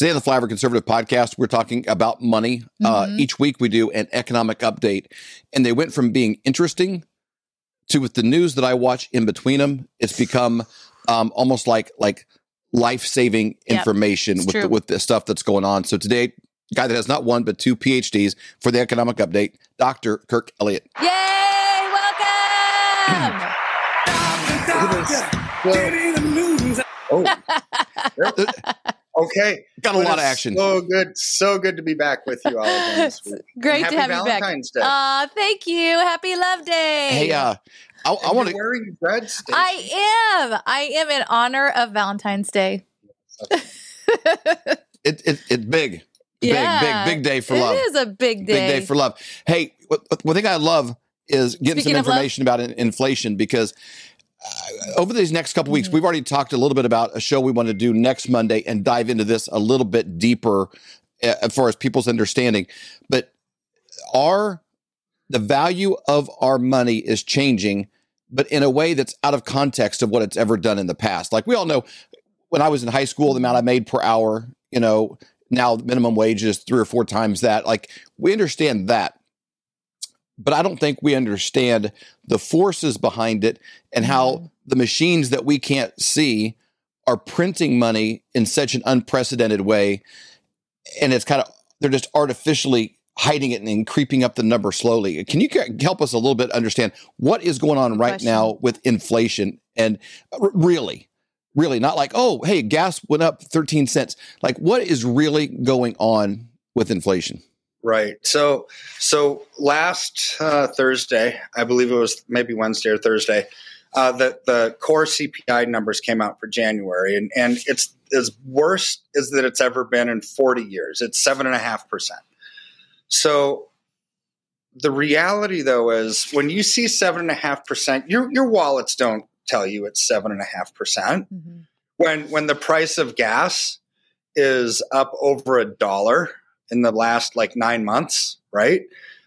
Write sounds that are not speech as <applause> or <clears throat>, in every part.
Today on the Flyover Conservative podcast, we're talking about money. Uh, Mhm. each week we do an economic update, and they went from being interesting to with the news that I watch in between them, it's become um, almost like like life saving Yep. information It's with the, with the stuff that's going on. So today, guy that has not one but two PhDs for the economic update, Dr. Kirk Elliott. Yay! Welcome. <clears throat> Doctor. Oh, <laughs> okay. Got a But lot of action. So good, so good to be back with you all again <laughs> this week. Great And to happy have you back. Valentine's Day. Aw, thank you. Happy Love Day. Hey, uh, I, I And want you're to. wearing red. Stacy. I am. I am in honor of Valentine's Day. <laughs> It, it, it's big. Big, Yeah. big, big day for love. It is a big day. Big day for love. Hey, what, one thing I love is getting Speaking some information about inflation because uh, over these next couple weeks, Mhm. we've already talked a little bit about a show we want to do next Monday and dive into this a little bit deeper uh, as far as people's understanding. But our the value of our money is changing, but in a way that's out of context of what it's ever done in the past. Like we all know, when I was in high school, the amount I made per hour, you know, now minimum wage is three or four times that. Like we understand that, but I don't think we understand the forces behind it and how Mhm. the machines that we can't see are printing money in such an unprecedented way, and it's kind of they're just artificially hiding it and creeping up the number slowly. Can you help us a little bit understand what is going on right question. now with inflation and r- really? Really, not like, oh, hey, gas went up 13 cents. Like, what is really going on with inflation? Right. So, so last uh, Thursday, I believe it was maybe Wednesday or Thursday, uh, the the core CPI numbers came out for January, and and it's as worst as that it's ever been in 40 years. It's seven and a half percent. So. The reality, though, is when you see seven and a half percent, your your wallets don't tell you it's seven and a half percent. Mhm. When when the price of gas is up over a dollar in the last like nine months, right?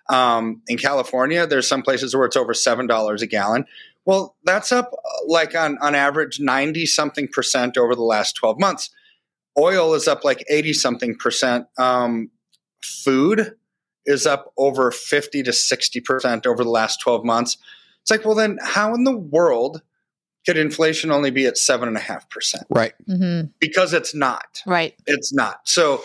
Um, in California, there's some places where it's over seven dollars a gallon. Well, that's up uh, like on on average ninety something percent over the last twelve months. Oil is up like eighty something percent. Um, food is up over fifty to sixty percent over the last twelve months. It's like, well, then how in the world could inflation only be at seven and a half percent? Right. Mm-hmm. Because it's not Right. it's not. So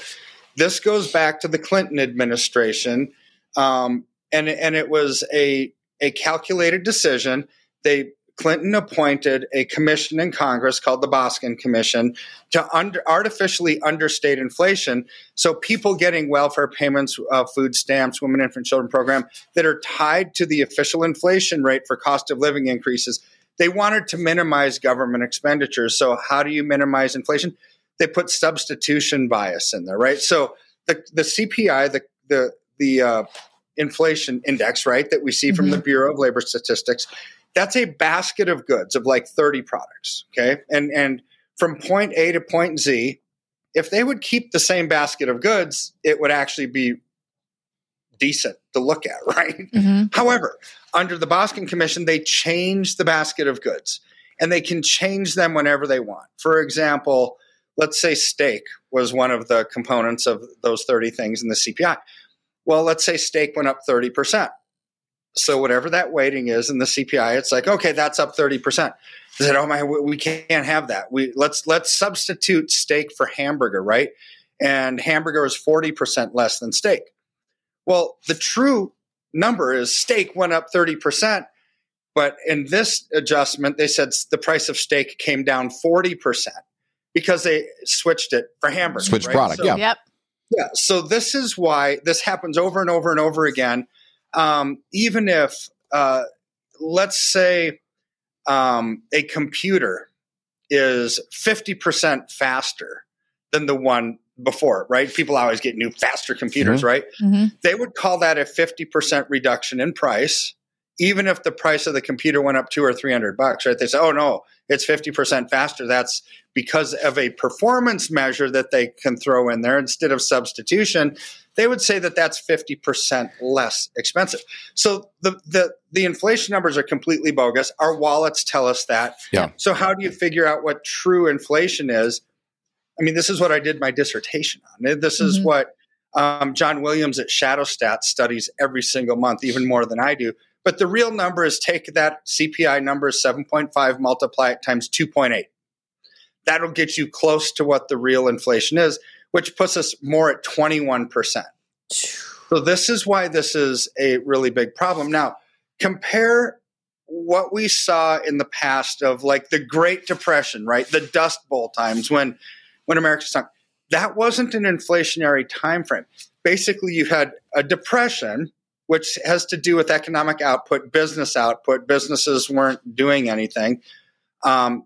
this goes back to the Clinton administration, um, and and it was a a calculated decision. They Clinton appointed a commission in Congress called the Boskin Commission to under, artificially understate inflation. So people getting welfare payments, uh, food stamps, women, infant, children program that are tied to the official inflation rate for cost of living increases. They wanted to minimize government expenditures. So how do you minimize inflation? They put substitution bias in there, right? So the the CPI, the the the uh, inflation index, right, that we see from the Bureau of Labor Statistics, that's a basket of goods of like thirty products, okay, and and from point A to point Z, if they would keep the same basket of goods, it would actually be decent to look at, <laughs> right? Mhm. However, under the Boskin Commission, they change the basket of goods and they can change them whenever they want. For example, let's say steak was one of the components of those 30 things in the CPI. Well, let's say steak went up 30%. So whatever that weighting is in the CPI, it's like, okay, that's up 30%. They said, oh my, we can't have that. We let's let's substitute steak for hamburger, right? And hamburger is 40% less than steak. Well, the true number is steak went up 30%. But in this adjustment, they said the price of steak came down 40% because they switched it for hamburger. Switched right? product, So- yeah. Yep. yeah. So this is why this happens over and over and over again. Um, even if, uh, let's say, um, a computer is 50% faster than the one before, right? People always get new, faster computers, right? Mhm. They would call that a 50% reduction in price, even if the price of the computer went up two or 300 bucks, right? They say, oh no, it's 50% faster. That's because of a performance measure that they can throw in there instead of substitution. They would say that that's 50% less expensive. So the, the, the inflation numbers are completely bogus. Our wallets tell us that. Yeah. So how do you figure out what true inflation is? I mean, this is what I did my dissertation on. This is Mhm. what um, John Williams at Shadowstat studies every single month, even more than I do. But the real number is take that CPI number, 7.5, multiply it times 2.8. That'll get you close to what the real inflation is, which puts us more at 21%. So this is why this is a really big problem. Now, compare what we saw in the past of like the Great Depression, right? The Dust Bowl times when when America sunk. That wasn't an inflationary time frame. Basically, you had a depression, which has to do with economic output, business output. Businesses weren't doing anything, um,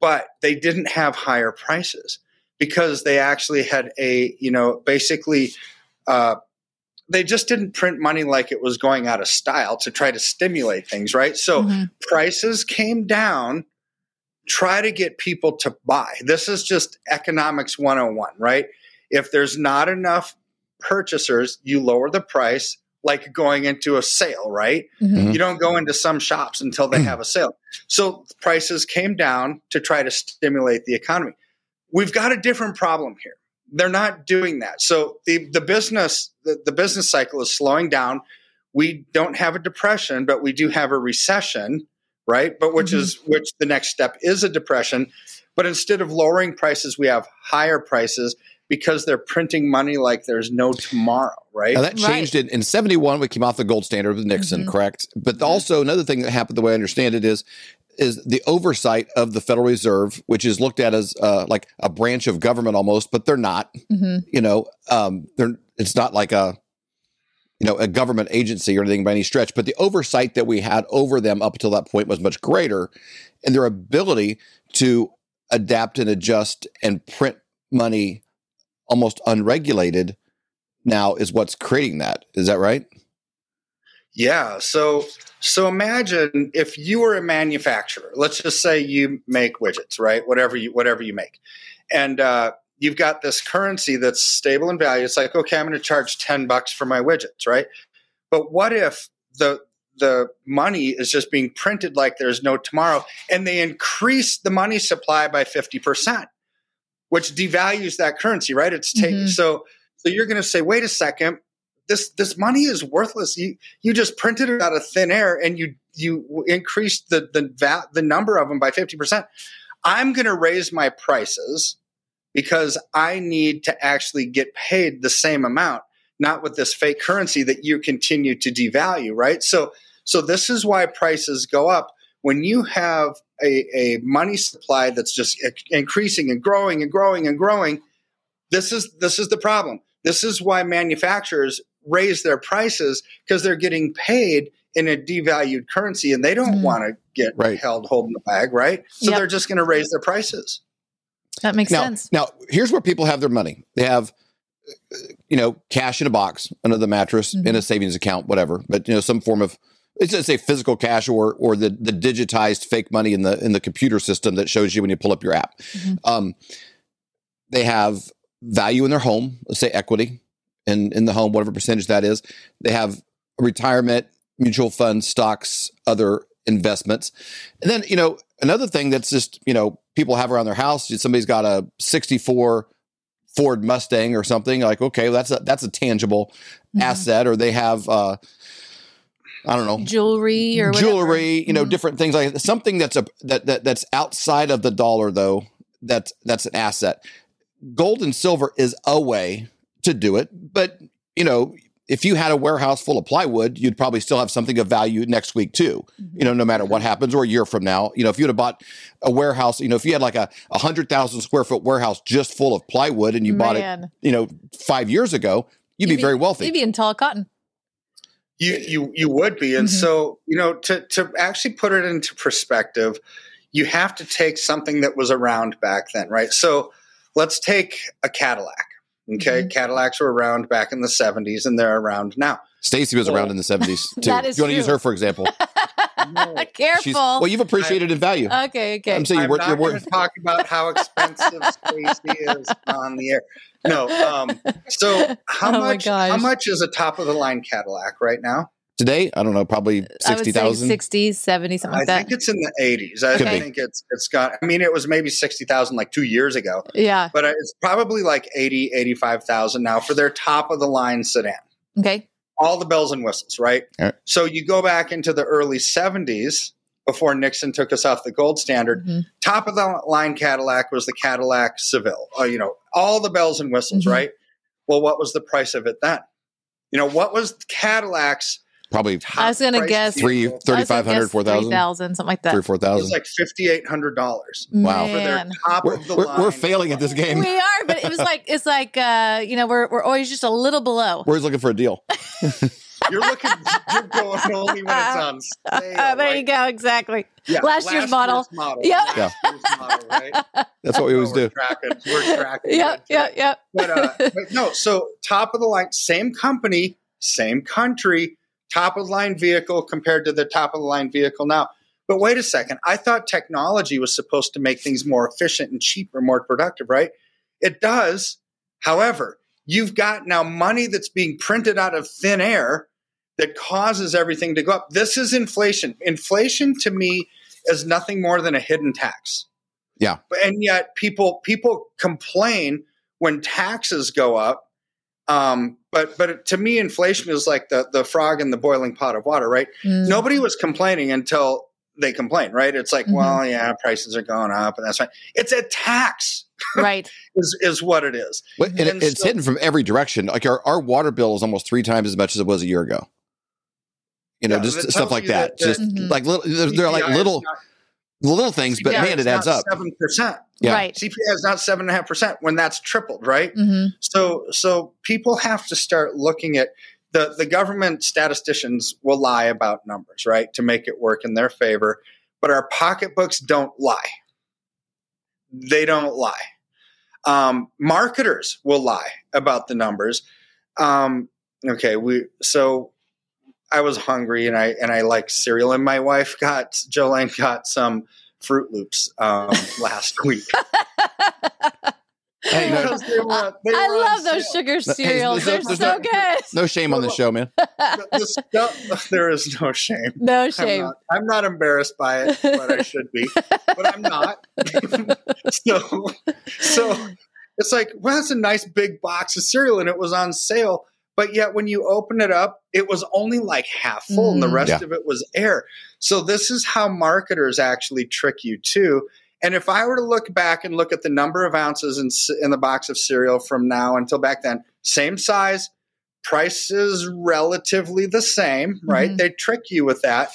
but they didn't have higher prices because they actually had a you know basically uh, they just didn't print money like it was going out of style to try to stimulate things, right? So Mhm. prices came down, try to get people to buy. This is just economics 101, right? If there's not enough purchasers, you lower the price, like going into a sale, right? Mhm. You don't go into some shops until they have a sale. So prices came down to try to stimulate the economy. We've got a different problem here. They're not doing that. So the, the business the, the business cycle is slowing down. We don't have a depression, but we do have a recession, right? But which Mhm. is which the next step is a depression. But instead of lowering prices, we have higher prices because they're printing money like there's no tomorrow, right? Now that Right. changed in, in 71. We came off the gold standard with Nixon, Mhm. correct? But also another thing that happened, the way I understand it, is is the oversight of the Federal Reserve, which is looked at as uh, like a branch of government almost, but they're not. Mhm. You know, um, they're it's not like a you know a government agency or anything by any stretch. But the oversight that we had over them up until that point was much greater, and their ability to adapt and adjust and print money almost unregulated now is what's creating that. Is that right? Yeah. So so imagine if you were a manufacturer. Let's just say you make widgets, right? Whatever you whatever you make, and uh, you've got this currency that's stable in value. It's like okay, I'm going to charge ten bucks for my widgets, right? But what if the the money is just being printed like there's no tomorrow, and they increase the money supply by fifty percent, which devalues that currency, right? It's taking Mhm. so so you're going to say, wait a second, this this money is worthless. You you just printed it out of thin air, and you you increased the the va- the number of them by fifty percent. I'm going to raise my prices because I need to actually get paid the same amount, not with this fake currency that you continue to devalue, right? So so this is why prices go up when you have a, a money supply that's just increasing and growing and growing and growing. This is this is the problem. This is why manufacturers raise their prices because they're getting paid in a devalued currency and they don't Mm. want to get Right. held holding the bag, right? So Yep. they're just going to raise their prices. That makes now, sense. now here's where people have their money. They have, uh, you know, cash in a box under the mattress in Mm-hmm. a savings account, whatever. But you know, some form of it's just say physical cash or or the the digitized fake money in the in the computer system that shows you when you pull up your app. Mhm. Um, they have value in their home, let's say equity in in the home, whatever percentage that is. They have retirement, mutual funds, stocks, other investments, and then you know another thing that's just you know people have around their house. Somebody's got a '64 Ford Mustang or something. Like okay, that's a that's a tangible Mhm. asset, or they have. uh I don't know Jewelry or whatever. jewelry, you know, Mhm. different things like something that's a that, that that's outside of the dollar though. That's that's an asset. Gold and silver is a way to do it, but you know, if you had a warehouse full of plywood, you'd probably still have something of value next week too. Mhm. You know, no matter what happens, or a year from now. You know, if you'd have bought a warehouse, you know, if you had like a, a hundred thousand square foot warehouse just full of plywood and you bought it, you know, five years ago, you'd, be, very wealthy. You'd be in tall cotton. You you you would be, and Mhm. so you know to to actually put it into perspective, you have to take something that was around back then, right? So let's take a Cadillac. Okay, Mhm. Cadillacs were around back in the '70s, and they're around now. Stacy was Well, around in the seventies <laughs> too. That if you want to use her for example, <laughs> Careful. she's well, you've appreciated in value. okay, okay. I'm saying I'm you're, not you're worth talk about how expensive Stacy is on the air. No. Um, so <laughs> how Oh much? How much is a top of the line Cadillac right now? today? I don't know, probably I would sixty say thousand. 60, 70, something I like that. think it's in the 80s. I Could be. think it's it's got. I mean, it was maybe 60,000 like two years ago, yeah. but it's probably like 80, 85,000 now for their top of the line sedan. Okay. All the bells and whistles, right? All right. So you go back into the early 70s before Nixon took us off the gold standard. Mhm. Top of the line Cadillac was the Cadillac Seville. Uh, you know, all the bells and whistles, Mhm. right? Well, what was the price of it then? You know, what was Cadillac's Probably top I was gonna guess three, vehicle? thirty I was gonna five hundred, guess four thousand, something like that. three, four It was like $5,800 Wow. for their top We're, of the we're, line. we're failing at this game. We are, but it was like it's like uh, you know, we're we're always just a little below. We're always looking for a deal. <laughs> You're looking, you're going only when it's on <laughs> sale. Uh, there right? you go, exactly. Yeah, Last year's model. model. Yep. Last year's model, right? <laughs> That's what we always we're do. Tracking, we're tracking. Yep, good yep, today. yep. But, uh, <laughs> but no, so top of the line, same company, same country, top of the line vehicle compared to the top of the line vehicle now. But wait a second. I thought technology was supposed to make things more efficient and cheaper, more productive, right? It does. However, you've got now money that's being printed out of thin air that causes everything to go up. This is inflation. Inflation to me is nothing more than a hidden tax. Yeah. And yet people people complain when taxes go up. Um, but but to me, inflation is like the the frog in the boiling pot of water, right? Mm. Nobody was complaining until they complain, right? It's like, Mhm. well, yeah, prices are going up, and that's fine. It's a tax, right. <laughs> is is what it is. But- and And it, it's so- hidden from every direction. Like our, our water bill is almost three times as much as it was a year ago. You know, Yeah, just stuff like that. that- Just Mhm. like little, they're, they're like little not- little things, but CPI man, it adds up. Seven percent. Yeah. Right. CPI is not seven and a half percent when that's tripled, right? hmm So so people have to start looking at the the government statisticians will lie about numbers, right, to make it work in their favor, but our pocketbooks don't lie. They don't lie. Um, marketers will lie about the numbers. Um, okay, we so I was hungry and I and I like cereal, and my wife got Jolene got some Froot Loops um, <laughs> last week. Hey, no- Because were- I love those sale. sugar cereals. there's They're no- so good. No shame on the show, man. <laughs> The- the stuff- <laughs> there is no shame. No I'm shame. not, I'm not embarrassed by it, but I should be. But I'm not. so, so it's like, well, that's a nice big box of cereal, and it was on sale. But yet, when you open it up, it was only like half full, and the Mm. rest Yeah. of it was air. So this is how marketers actually trick you too. And if I were to look back and look at the number of ounces in, in the box of cereal from now until back then, same size, price is relatively the same, right? Mhm. They trick you with that.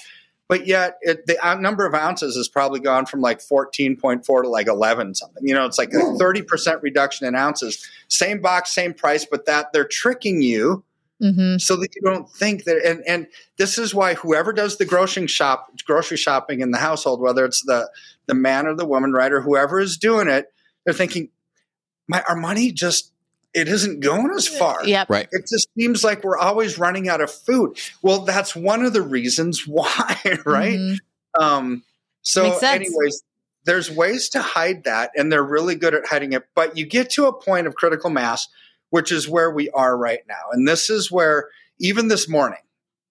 But yet, it, the number of ounces has probably gone from like 14.4 to like 11 something. You know, it's like a 30% reduction in ounces. Same box, same price, but that they're tricking you hmm so that you don't think that and and this is why whoever does the grocery shop grocery shopping in the household whether it's the the man or the woman right or whoever is doing it they're thinking my our money just it isn't going as far Yep. Right. it just seems like we're always running out of food well that's one of the reasons <laughs> why right Mhm. um, so, anyways, there's ways to hide that, and they're really good at hiding it. But you get to a point of critical mass, which is where we are right now, and this is where even this morning,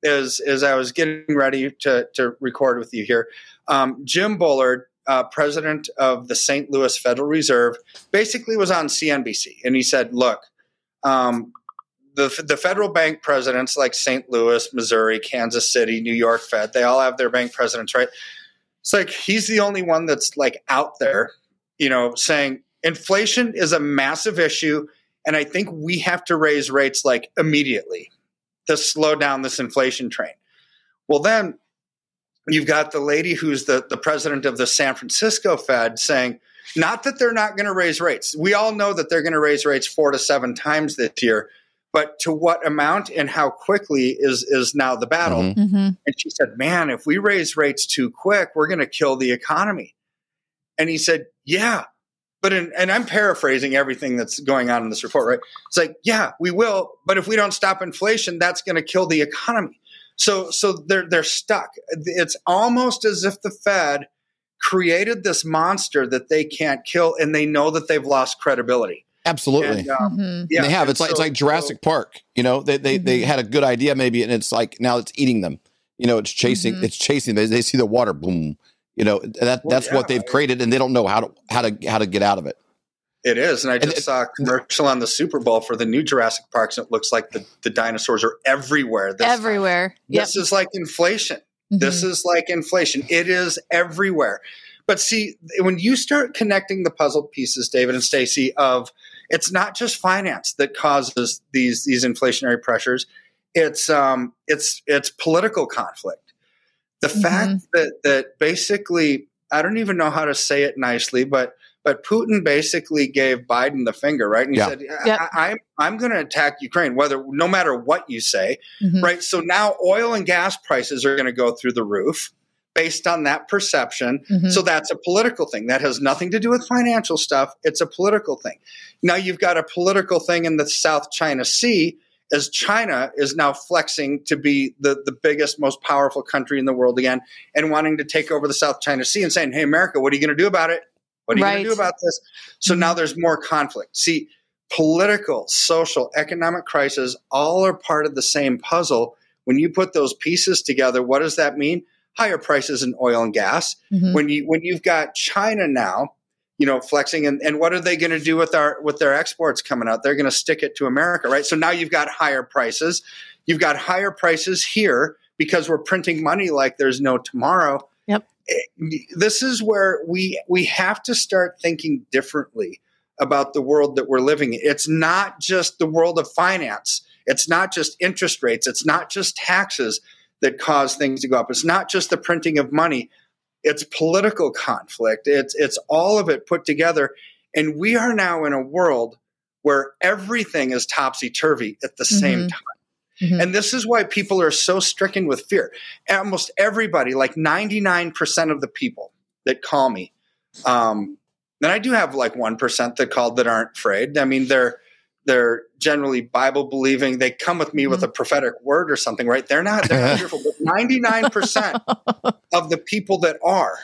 as as I was getting ready to to record with you here, um, Jim Bullard. Uh, president of the St. Louis Federal Reserve basically was on CNBC and he said, "Look, um, the the federal bank presidents like St. Louis, Missouri, Kansas City, New York Fed, they all have their bank presidents, right? It's like he's the only one that's like out there, you know, saying inflation is a massive issue, and I think we have to raise rates like immediately to slow down this inflation train. Well, then you've got the lady who's the, the president of the San Francisco Fed saying, not that they're not going to raise rates. We all know that they're going to raise rates four to seven times this year, but to what amount and how quickly is is now the battle. Mhm. hmm And she said, Man, if we raise rates too quick, we're going to kill the economy. And he said, Yeah. But in, and I'm paraphrasing everything that's going on in this report, right? It's like, yeah, we will, but if we don't stop inflation, that's going to kill the economy. So, so they're they're stuck. It's almost as if the Fed created this monster that they can't kill, and they know that they've lost credibility. Absolutely. And, um, Mhm. yeah, they have. and It's like it's like Jurassic Park. You know, they they, they Mhm. had a good idea maybe, and it's like now it's eating them. You know, it's chasing. Mhm. It's chasing. They, they see the water. Boom. You know that Well, that's what they've created, and they don't know how to how to how to get out of it. It is, and I And just it- saw a commercial on the Super Bowl for the new Jurassic Parks, and it looks like the, the dinosaurs are everywhere. This. Everywhere. Yep. This is like inflation. This Mhm. is like inflation. It is everywhere. But see, when you start connecting the puzzle pieces, David and Stacy, of it's not just finance that causes these these inflationary pressures. It's um it's it's political conflict. The Mhm. fact that that basically I don't even know how to say it nicely, but but Putin basically gave Biden the finger, right? And he Yeah. said, Yep. I, I'm I'm going to attack Ukraine, whether no matter what you say Mhm. right? So now oil and gas prices are going to go through the roof based on that perception. Mhm. So that's a political thing. That has nothing to do with financial stuff. It's a political thing. Now you've got a political thing in the South China Sea as China is now flexing to be the, the biggest, most powerful country in the world again and wanting to take over the South China Sea and saying, Hey, America, what are you going to do about it? What are you going to do about this? So now there's more conflict. See, political, social, economic crisis all are part of the same puzzle. When you put those pieces together, what does that mean? Higher prices in oil and gas. Mhm. When you when you've got China now, you know, flexing and, and what are they going to do with our with their exports coming out? They're going to stick it to America, right? So now you've got higher prices. You've got higher prices here because we're printing money like there's no tomorrow. Yep. This is where we we have to start thinking differently about the world that we're living in. It's not just the world of finance. It's not just interest rates. It's not just taxes that cause things to go up. It's not just the printing of money. It's political conflict. It's it's all of it put together. And we are now in a world where everything is topsy turvy at the same Mhm. time. Mhm. And this is why people are so stricken with fear. Almost everybody, like 99% of the people that call me, um, and I do have like 1% that called that aren't afraid. I mean, they're they're generally Bible believing. They come with me with a prophetic word or something, right? They're not, they're <laughs> not fearful. But 99% of the people that are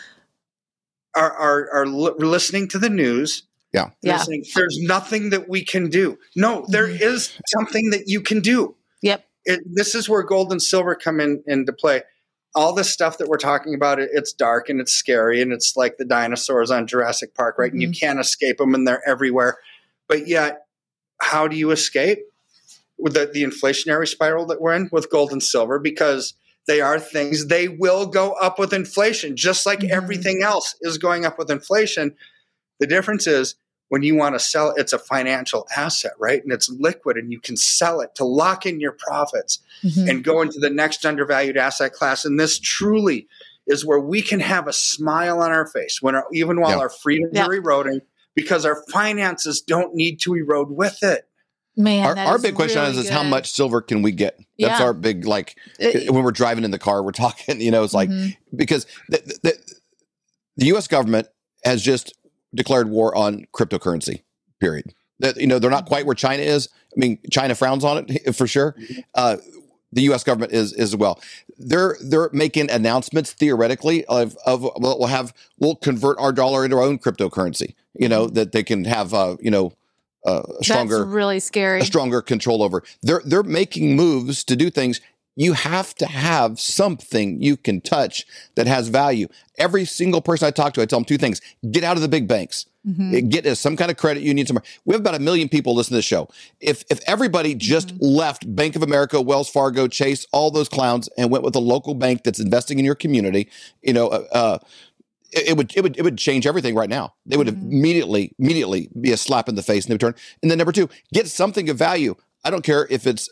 are are, are li- listening to the news. Yeah. Yeah. There's nothing that we can do. No, there Mhm. is something that you can do Yep. it, this is where gold and silver come in into play. All this stuff that we're talking about, it, it's dark and it's scary, and it's like the dinosaurs on Jurassic Park, right? And you can't escape them, and they're everywhere. But yet, how do you escape with the, the inflationary spiral that we're in with gold and silver? Because they are things they will go up with inflation, just like Mhm. everything else is going up with inflation. The difference is when you want to sell it, it's a financial asset, right? And it's liquid and you can sell it to lock in your profits Mhm. and go into the next undervalued asset class. And this truly is where we can have a smile on our face when our, even while Yeah. our freedoms Yeah. are eroding because our finances don't need to erode with it. Man, our our big question really is, is how much silver can we get? That's Yeah. our big like It- when we're driving in the car, we're talking. <laughs> You know, it's like Mhm. because the, the, the U.S. government has just declared war on cryptocurrency. Period. That you know they're not quite where China is. I mean, China frowns on it <laughs> for sure. Uh, the U.S. government is as well. They're they're making announcements theoretically of of well, we'll have we'll convert our dollar into our own cryptocurrency. You know that they can have uh, you know uh, a stronger That's really scary. a stronger control over. They're they're making moves to do things. You have to have something you can touch that has value. Every single person I talk to, I tell them two things: get out of the big banks, Mhm. get uh, some kind of credit union somewhere. We have about a million people listening to this show. If if everybody just left Bank of America, Wells Fargo, Chase, all those clowns, and went with a local bank that's investing in your community, you know. Uh, uh, it it would it would it would change everything right now. They would Mhm. immediately immediately be a slap in the face and they would turn. And then number two, get something of value. I don't care if it's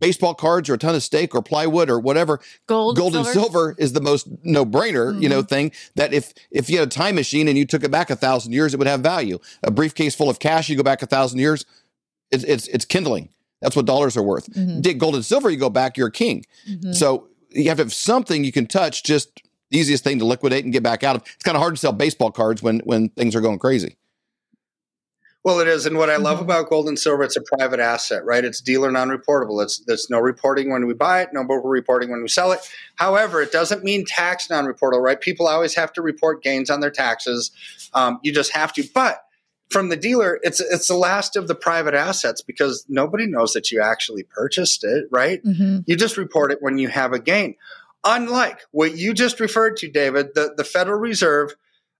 baseball cards or a ton of steak or plywood or whatever. Gold, Gold and silver is the most no brainer, you know, thing that if if you had a time machine and you took it back a thousand years, it would have value. A briefcase full of cash, you go back a thousand years, it's it's it's kindling. That's what dollars are worth. Mhm. Dig gold and silver, you go back, you're a king. Mhm. So you have to have something you can touch. Just easiest thing to liquidate and get back out of. It's kind of hard to sell baseball cards when when things are going crazy. Well, it is, and what I love Mhm. about gold and silver, it's a private asset, right? It's dealer non-reportable. It's there's no reporting when we buy it, no reporting when we sell it. However, it doesn't mean tax non-reportable, right? People always have to report gains on their taxes. Um, you just have to, but from the dealer, it's it's the last of the private assets because nobody knows that you actually purchased it, right? Mm-hmm. You just report it when you have a gain. Unlike what you just referred to, David, the, the Federal Reserve,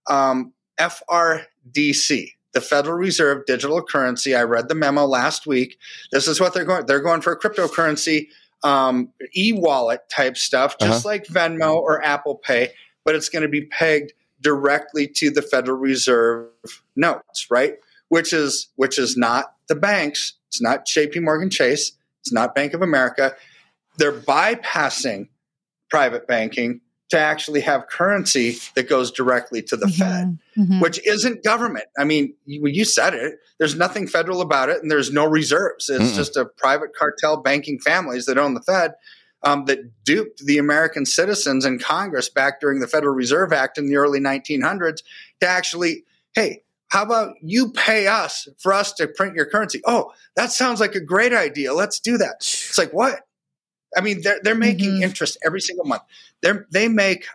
um, FRDC, the Federal Reserve digital currency. I read the memo last week. This is what they're going. They're going for a cryptocurrency um, e-wallet type stuff, just like Venmo or Apple Pay, but it's going to be pegged directly to the Federal Reserve notes, right? Which is which is not the banks. It's not J.P. Morgan Chase. It's not Bank of America. They're bypassing private banking to actually have currency that goes directly to the Fed, Mhm. which isn't government. I mean, you, you said it. There's nothing federal about it, and there's no reserves. It's Mm-mm. just a private cartel banking families that own the Fed um, that duped the American citizens and Congress back during the Federal Reserve Act in the early 1900s to actually, hey, how about you pay us for us to print your currency? Oh, that sounds like a great idea. Let's do that. It's like what? I mean, they're they're making Mhm. interest every single month. They they make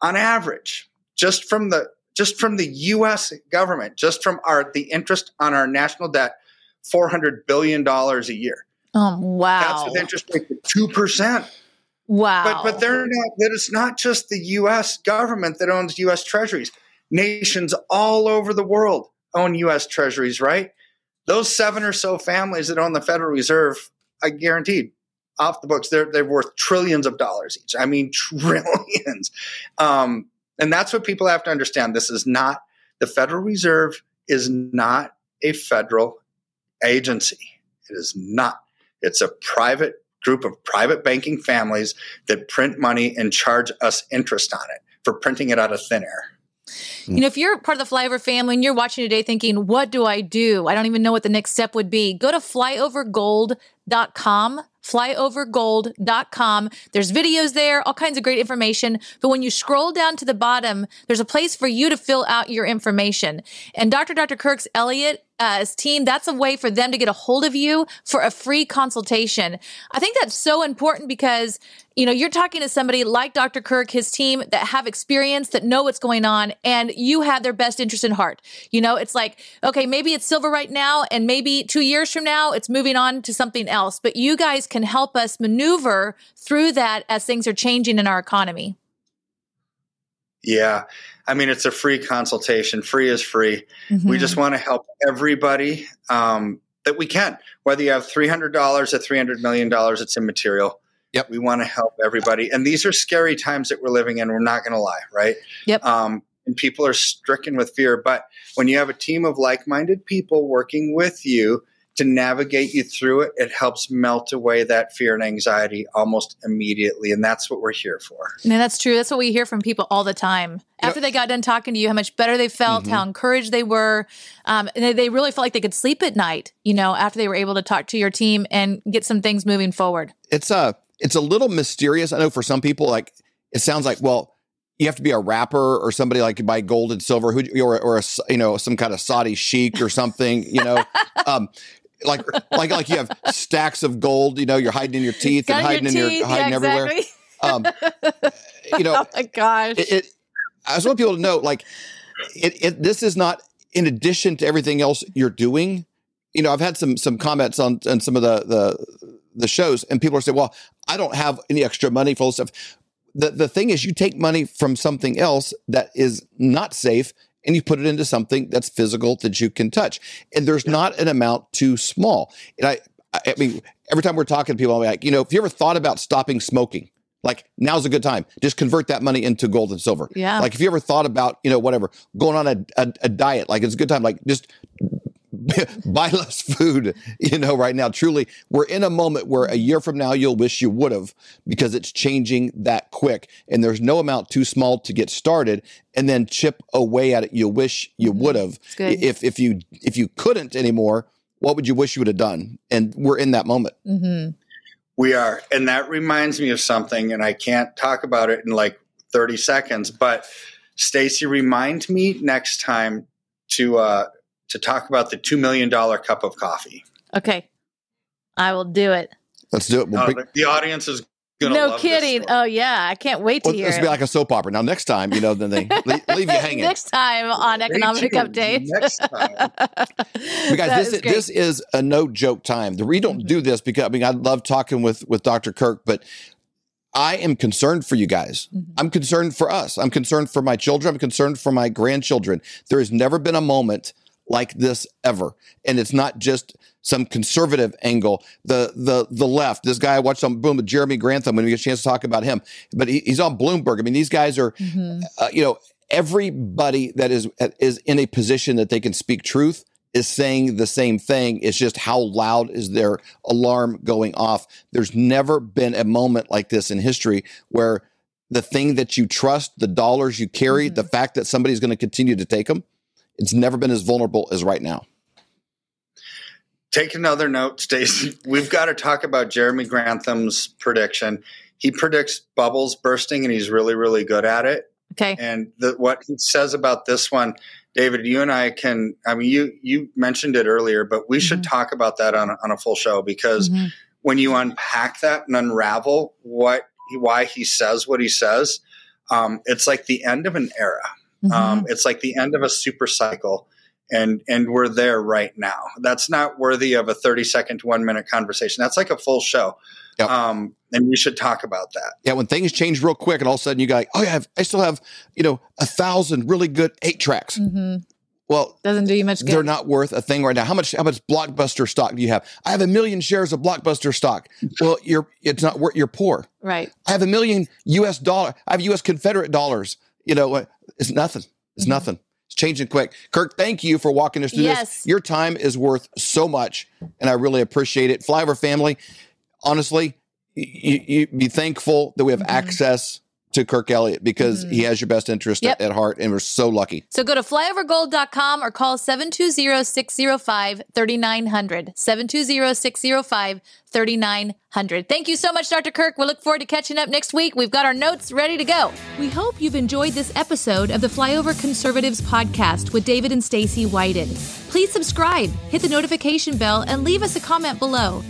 on average just from the just from the U.S. government, just from our the interest on our national debt, four hundred billion dollars a year. Oh, wow. That's with interest rate of two percent. wow. But but they're not. That it's not just the U.S. government that owns U.S. Treasuries. Nations all over the world own U.S. Treasuries. Right? Those seven or so families that own the Federal Reserve, I guaranteed, off the books, they're they're worth trillions of dollars each. I mean, <laughs> trillions. Um, and that's what people have to understand. This is not the Federal Reserve is not a federal agency. It is not. It's a private group of private banking families that print money and charge us interest on it for printing it out of thin air. You know, if you're part of the Flyover family and you're watching today thinking, what do I do? I don't even know what the next step would be. Go to flyovergold.com. Flyovergold.com. There's videos there, all kinds of great information. But when you scroll down to the bottom, there's a place for you to fill out your information. And Dr. Dr. Kirk's Elliott uh, team, that's a way for them to get a hold of you for a free consultation. I think that's so important because, you know, you're talking to somebody like Dr. Kirk, his team that have experience, that know what's going on, and you have their best interest in heart. You know, it's like, okay, maybe it's silver right now, and maybe two years from now, it's moving on to something else. But you guys can help us maneuver through that as things are changing in our economy. Yeah. I mean, it's a free consultation. Free is free. We Mhm. just want to help everybody um, that we can. Whether you have $300 or $300 million, it's immaterial. Yep. We want to help everybody. And these are scary times that we're living in. We're not going to lie, right? Yep. Um, and people are stricken with fear. But when you have a team of like minded people working with you to navigate you through it, it helps melt away that fear and anxiety almost immediately. And that's what we're here for. And that's true. That's what we hear from people all the time. After they got done talking to you, how much better they felt, Mhm. how encouraged they were. Um, and they, they really felt like they could sleep at night, you know, after they were able to talk to your team and get some things moving forward. it's a it's a little mysterious. I know for some people, like it sounds like well, you have to be a rapper or somebody like buy gold and silver, who or or a, you know some kind of Saudi sheik or something, you know, <laughs> um, like like like you have stacks of gold, you know, you're hiding in your teeth Got and hiding in your hiding yeah, everywhere. exactly. Um, you <laughs> know, oh my gosh. it, it I just want people to know, like, it, it this is not in addition to everything else you're doing. You know, I've had some some comments on on some of the the the shows, and people are saying, "Well, I don't have any extra money for all this stuff." The the thing is, you take money from something else that is not safe, and you put it into something that's physical that you can touch, and there's not an amount too small. And I, I mean, every time we're talking to people, I'm like, you know, if you ever thought about stopping smoking, like now's a good time. Just convert that money into gold and silver. Yeah. Like if you ever thought about, you know, whatever, going on a, a, a diet, like it's a good time. Like just <laughs> buy less food, you know, right now. Truly, we're in a moment where a year from now you'll wish you would have because it's changing that quick. And there's no amount too small to get started and then chip away at it. You wish you would have. If if you if you couldn't anymore, what would you wish you would have done? And we're in that moment. hmm We are. And that reminds me of something, and I can't talk about it in like 30 seconds, but Stacy, remind me next time to uh to talk about the two million dollar cup of coffee. Okay. I will do it. Let's do it. We'll Uh, bring- the- the audience is gonna. no kidding. Oh yeah, I can't wait to well, hear. This will be like a soap opera. Now next time, you know, then they <laughs> leave, leave you hanging. next time on Economic Update. next <laughs> time. guys, this is, this is a no joke time. We don't mm-hmm. do this because I mean I love talking with with Dr. Kirk, but I am concerned for you guys. Mm-hmm. I'm concerned for us. I'm concerned for my children. I'm concerned for my grandchildren. There has never been a moment like this ever. And it's not just some conservative angle. The the the left. This guy I watched on Boom with Jeremy Grantham when we get a chance to talk about him. But he, he's on Bloomberg. I mean, these guys are, mm-hmm. uh, you know, everybody that is is in a position that they can speak truth is saying the same thing. It's just how loud is their alarm going off. There's never been a moment like this in history where the thing that you trust, the dollars you carry, mm-hmm. the fact that somebody's going to continue to take them, it's never been as vulnerable as right now. Take another note, Stacy. We've got to talk about Jeremy Grantham's prediction. He predicts bubbles bursting, and he's really, really good at it. Okay. And the, what he says about this one, David, you and I can. I mean, you you mentioned it earlier, but we mm-hmm. should talk about that on on a full show because mm-hmm. when you unpack that and unravel what why he says what he says, um, it's like the end of an era. Mm-hmm. Um, it's like the end of a super cycle and and we're there right now. That's not worthy of a 30 second to one minute conversation. That's like a full show. Yep. Um, and we should talk about that. Yeah, when things change real quick, and all of a sudden you go, "Oh yeah, I still have you know a thousand really good eight tracks." Mm-hmm. Well, doesn't do you much good. They're not worth a thing right now. How much? How much blockbuster stock do you have? I have a million shares of blockbuster stock. <laughs> Well, you're it's not worth. You're poor. Right. I have a million U.S. dollar. I have U.S. Confederate dollars. You know, it's nothing. It's mm-hmm. nothing. It's changing quick. Kirk, thank you for walking us through yes. this. Your time is worth so much, and I really appreciate it. Flyover family, honestly, you, you be thankful that we have mm-hmm. access to Kirk Elliott because mm-hmm. he has your best interest yep. at, heart, and we're so lucky. So go to flyovergold.com or call 720-605-3900. 720-605-3900. Thank you so much, Dr. Kirk. We look forward to catching up next week. We've got our notes ready to go. We hope you've enjoyed this episode of the Flyover Conservatives podcast with David and Stacy Whited. Please subscribe, hit the notification bell, and leave us a comment below.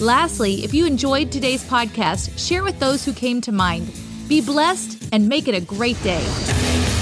Lastly, if you enjoyed today's podcast, share with those who came to mind. Be blessed and make it a great day.